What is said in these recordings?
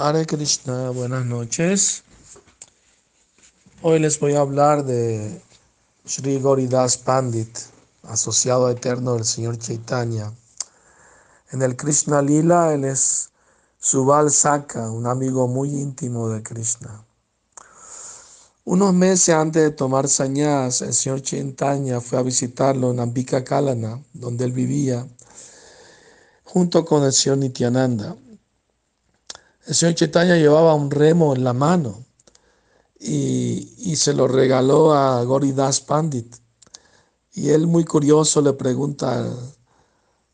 Hare Krishna, buenas noches. Hoy les voy a hablar de Sri Goridas Pandit, asociado eterno del Señor Chaitanya. En el Krishna Lila, él es Subal Saka, un amigo muy íntimo de Krishna. Unos meses antes de tomar sañas, el Señor Chaitanya fue a visitarlo en Ambika Kalana, donde él vivía, junto con el Señor Nityananda. El señor Chaitanya llevaba un remo en la mano y, se lo regaló a Goridas Pandit. Y él muy curioso le pregunta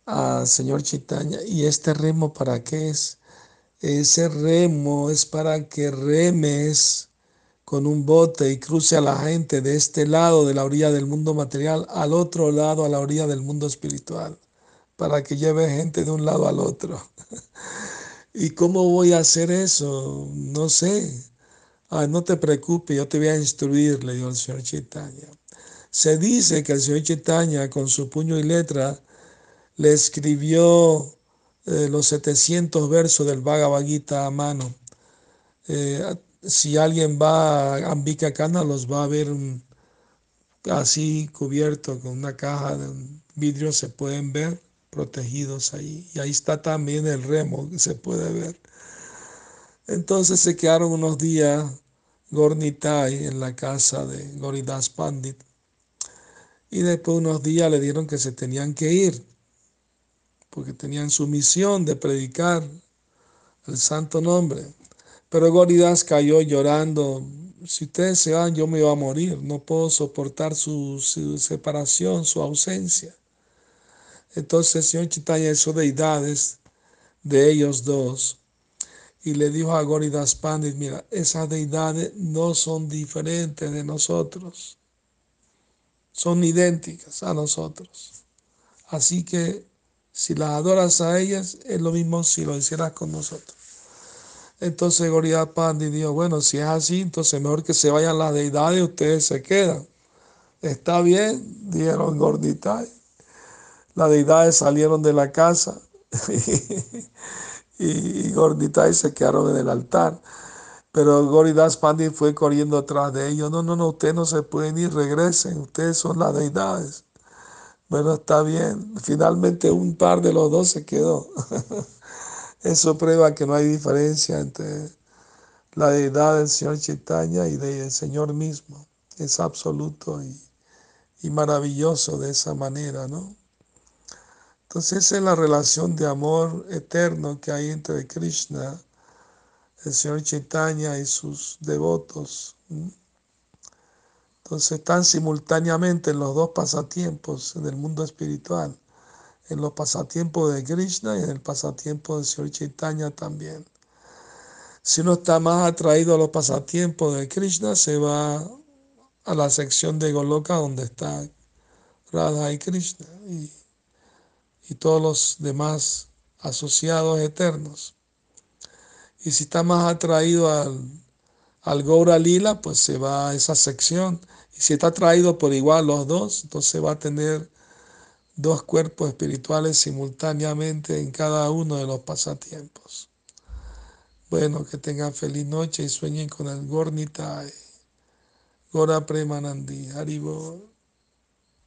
al señor Chaitanya, ¿y este remo para qué es? Ese remo es para que remes con un bote y cruce a la gente de este lado de la orilla del mundo material al otro lado, a la orilla del mundo espiritual, para que lleve gente de un lado al otro. ¿Y cómo voy a hacer eso? No sé. Ah, no te preocupes, yo te voy a instruir, le dijo el señor Chaitanya. Se dice que el señor Chaitanya con su puño y letra le escribió eh, los 700 versos del Bhagavad a mano. Eh, si alguien va a Ambika Kana, los va a ver así cubierto con una caja de vidrio, se pueden ver protegidos ahí. Y ahí está también el remo que se puede ver. Entonces se quedaron unos días Gornitai en la casa de Goridas Pandit. Y después unos días le dieron que se tenían que ir, porque tenían su misión de predicar el santo nombre. Pero Goridas cayó llorando, si ustedes se van yo me voy a morir, no puedo soportar su, su separación, su ausencia. Entonces el Señor Chaitanya hizo deidades de ellos dos y le dijo a Goridas Pandit, mira, esas deidades no son diferentes de nosotros, son idénticas a nosotros. Así que si las adoras a ellas, es lo mismo si lo hicieras con nosotros. Entonces Goridas Pandit dijo, bueno, si es así, entonces mejor que se vayan las deidades y ustedes se quedan. Está bien, dijeron Gorditai las deidades salieron de la casa y, Gorditai se quedaron en el altar. Pero Goridas Pandit fue corriendo atrás de ellos. No, no, no, ustedes no se pueden ir, regresen, ustedes son las deidades. Bueno, está bien. Finalmente un par de los dos se quedó. Eso prueba que no hay diferencia entre la deidad del Señor Chaitanya y del Señor mismo. Es absoluto y, y maravilloso de esa manera, ¿no? Entonces esa es la relación de amor eterno que hay entre Krishna, el Señor Chaitanya y sus devotos. Entonces están simultáneamente en los dos pasatiempos en el mundo espiritual, en los pasatiempos de Krishna y en el pasatiempo del Señor Chaitanya también. Si uno está más atraído a los pasatiempos de Krishna, se va a la sección de Goloka donde está Radha y Krishna. Y todos los demás asociados eternos. Y si está más atraído al, al Lila, pues se va a esa sección. Y si está atraído por igual los dos, entonces va a tener dos cuerpos espirituales simultáneamente en cada uno de los pasatiempos. Bueno, que tengan feliz noche y sueñen con el Gornita Gora Premanandi.